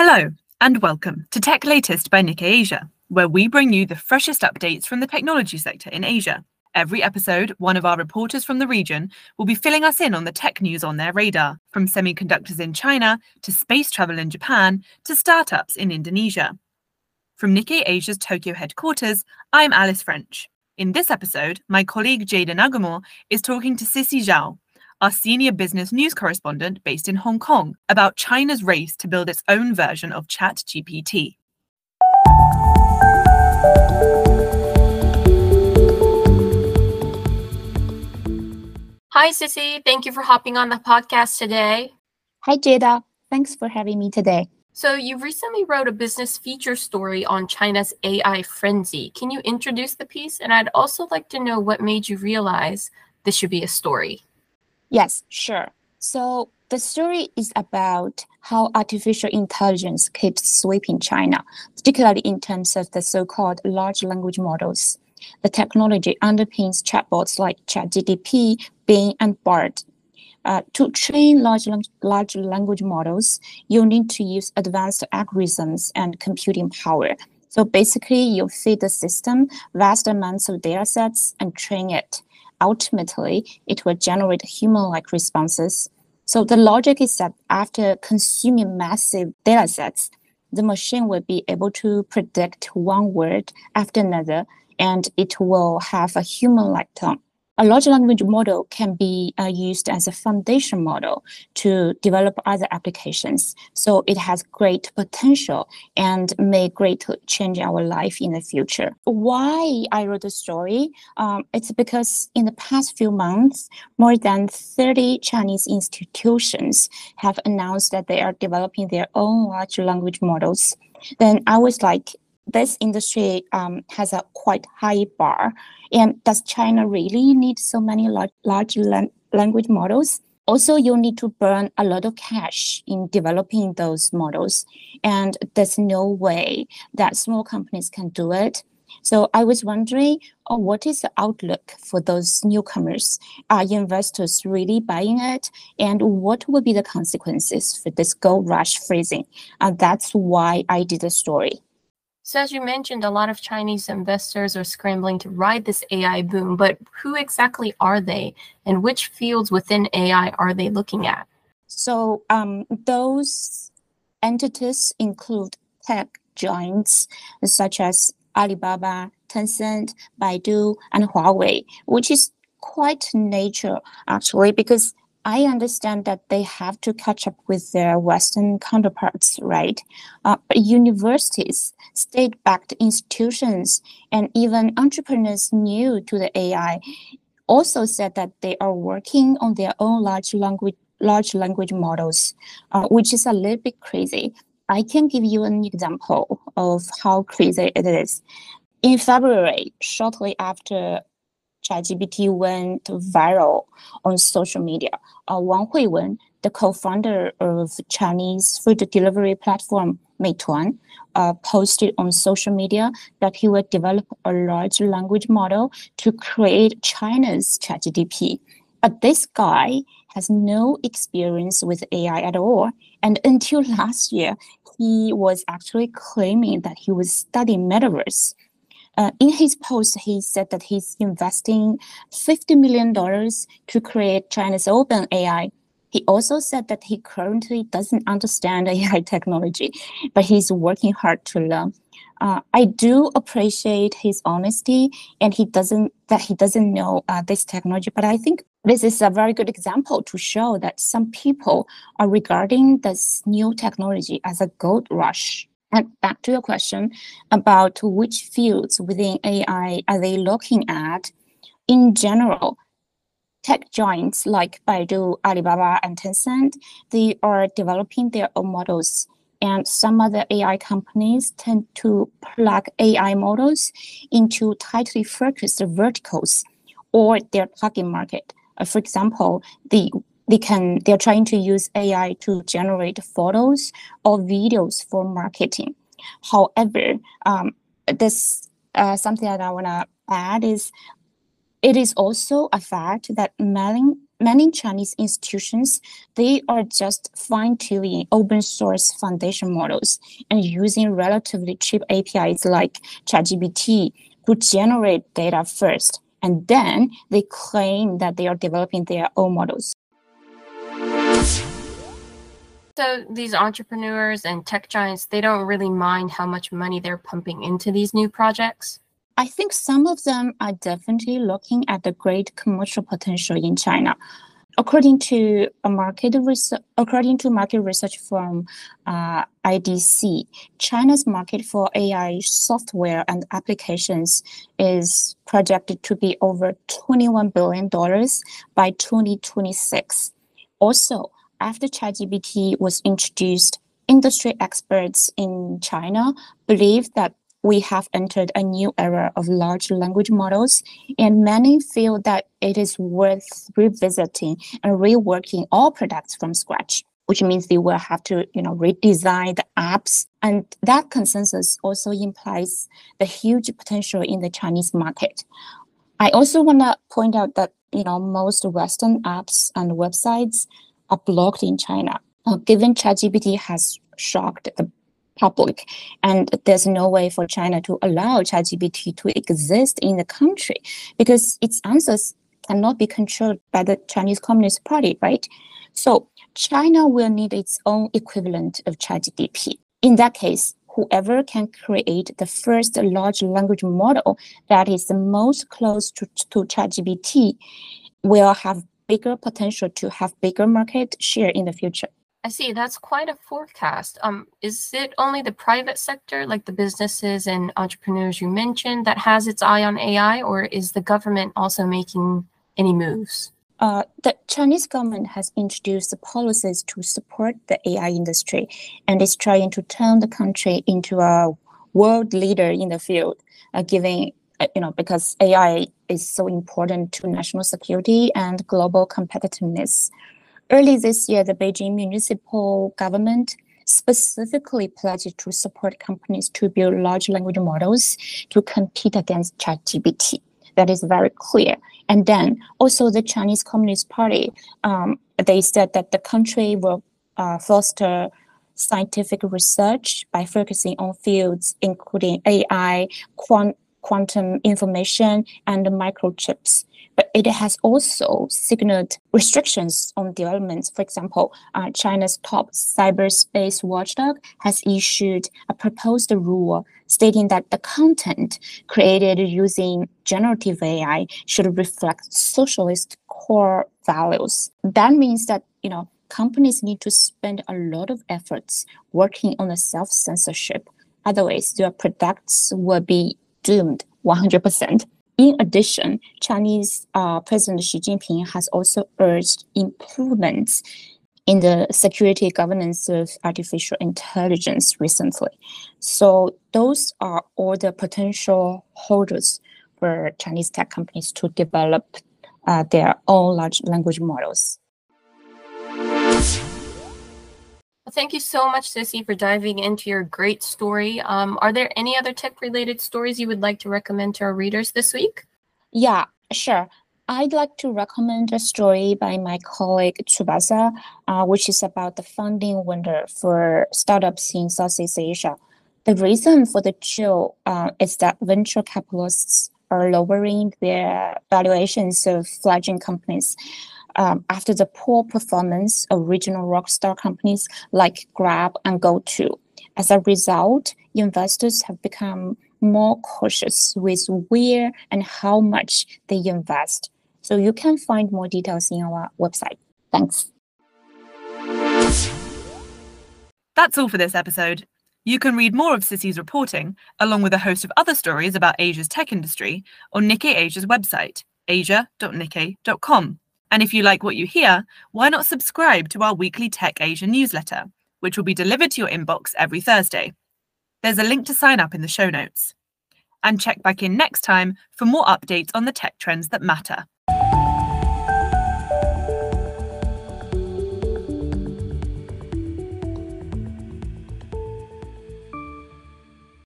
Hello, and welcome to Tech Latest by Nikkei Asia, where we bring you the freshest updates from the technology sector in Asia. Every episode, one of our reporters from the region will be filling us in on the tech news on their radar, from semiconductors in China to space travel in Japan to startups in Indonesia. From Nikkei Asia's Tokyo headquarters, I'm Alice French. In this episode, my colleague Jada Nagumo is talking to Cissy Zhou, our senior business news correspondent based in Hong Kong, about China's race to build its own version of ChatGPT. Hi, Cissy. Thank you for hopping on the podcast today. Hi, Jada. Thanks for having me today. So, you recently wrote a business feature story on China's AI frenzy. Can you introduce the piece? And I'd also like to know what made you realize this should be a story. Yes, sure. So, the story is about how artificial intelligence keeps sweeping China, particularly in terms of the so called large language models. The technology underpins chatbots like ChatGPT, Bing, and Bard, uh, to train large, large language models, you need to use advanced algorithms and computing power. So basically, you feed the system vast amounts of data sets and train it. Ultimately, it will generate human-like responses. So the logic is that after consuming massive data sets, the machine will be able to predict one word after another, and it will have a human-like tone a large language model can be uh, used as a foundation model to develop other applications. So it has great potential and may greatly change our life in the future. Why I wrote the story? Um, it's because in the past few months, more than 30 Chinese institutions have announced that they are developing their own large language models. Then I was like, this industry um, has a quite high bar. And does China really need so many large, large lan- language models? Also, you need to burn a lot of cash in developing those models. And there's no way that small companies can do it. So I was wondering, oh, what is the outlook for those newcomers? Are investors really buying it? And what will be the consequences for this gold rush freezing? And that's why I did the story. So, as you mentioned, a lot of Chinese investors are scrambling to ride this AI boom, but who exactly are they and which fields within AI are they looking at? So, um, those entities include tech giants such as Alibaba, Tencent, Baidu, and Huawei, which is quite nature actually because I understand that they have to catch up with their Western counterparts, right? Uh, universities, state backed institutions, and even entrepreneurs new to the AI also said that they are working on their own large language large language models, uh, which is a little bit crazy. I can give you an example of how crazy it is. In February, shortly after ChatGPT went viral on social media. Uh, Wang Huiwen, the co-founder of Chinese food delivery platform Meituan, uh, posted on social media that he would develop a large language model to create China's ChatGPT. But this guy has no experience with AI at all. And until last year, he was actually claiming that he was studying metaverse. Uh, in his post, he said that he's investing $50 million to create China's OpenAI. He also said that he currently doesn't understand AI technology, but he's working hard to learn. Uh, I do appreciate his honesty, and he doesn't that he doesn't know uh, this technology. But I think this is a very good example to show that some people are regarding this new technology as a gold rush. And back to your question about which fields within AI are they looking at? In general, tech giants like Baidu, Alibaba, and Tencent, they are developing their own models. And some other AI companies tend to plug AI models into tightly focused verticals or their target market. For example, the they can they're trying to use AI to generate photos or videos for marketing. However, um, this uh, something that I want to add is It is also a fact that many, many Chinese institutions, they are just fine-tuning open source foundation models and using relatively cheap APIs like ChatGPT to generate data first. And then they claim that they are developing their own models. So these entrepreneurs and tech giants, they don't really mind how much money they're pumping into these new projects. I think some of them are definitely looking at the great commercial potential in China. According to a market research, according to market research firm uh, IDC, China's market for AI software and applications is projected to be over $21 billion by 2026. Also, after ChatGPT was introduced, industry experts in China believe that we have entered a new era of large language models, and many feel that it is worth revisiting and reworking all products from scratch, which means they will have to, you know, redesign the apps. And that consensus also implies the huge potential in the Chinese market. I also want to point out that, you know, most Western apps and websites are blocked in China. Uh, given ChatGPT has shocked the public. And there's no way for China to allow ChatGPT to exist in the country because its answers cannot be controlled by the Chinese Communist Party, right? So China will need its own equivalent of ChatGPT. In that case, whoever can create the first large language model that is the most close to, to ChatGPT will have bigger potential to have bigger market share in the future. I see. That's quite a forecast. Um, is it only the private sector, like the businesses and entrepreneurs you mentioned, that has its eye on AI, or is the government also making any moves? Uh, the Chinese government has introduced policies to support the AI industry and is trying to turn the country into a world leader in the field, uh, giving uh, you know because AI is so important to national security and global competitiveness. Early this year, the Beijing municipal government specifically pledged to support companies to build large language models to compete against ChatGPT. That is very clear. And then also the Chinese Communist Party, um, they said that the country will uh, foster scientific research by focusing on fields including AI, quant quantum information, and microchips but it has also signaled restrictions on developments. For example, uh, China's top cyberspace watchdog has issued a proposed rule stating that the content created using generative AI should reflect socialist core values. That means that, you know, companies need to spend a lot of efforts working on the self-censorship. Otherwise, their products will be doomed 100%. In addition, Chinese uh, President Xi Jinping has also urged improvements in the security governance of artificial intelligence recently. So those are all the potential holders for Chinese tech companies to develop uh, their own large language models. Thank you so much, Cissy, for diving into your great story. Um, are there any other tech related stories you would like to recommend to our readers this week? Yeah, sure. I'd like to recommend a story by my colleague Tsubasa, uh, which is about the funding window for startups in Southeast Asia. The reason for the chill uh, is that venture capitalists are lowering their valuations of fledgling companies um, after the poor performance of regional rockstar companies like Grab and GoTo. As a result, investors have become more cautious with where and how much they invest. So you can find more details in our website. Thanks. That's all for this episode. You can read more of Cissy's reporting, along with a host of other stories about Asia's tech industry, on Nikkei Asia's website, asia.nikkei.com. And if you like what you hear, why not subscribe to our weekly Tech Asia newsletter, which will be delivered to your inbox every Thursday. There's a link to sign up in the show notes. And check back in next time for more updates on the tech trends that matter.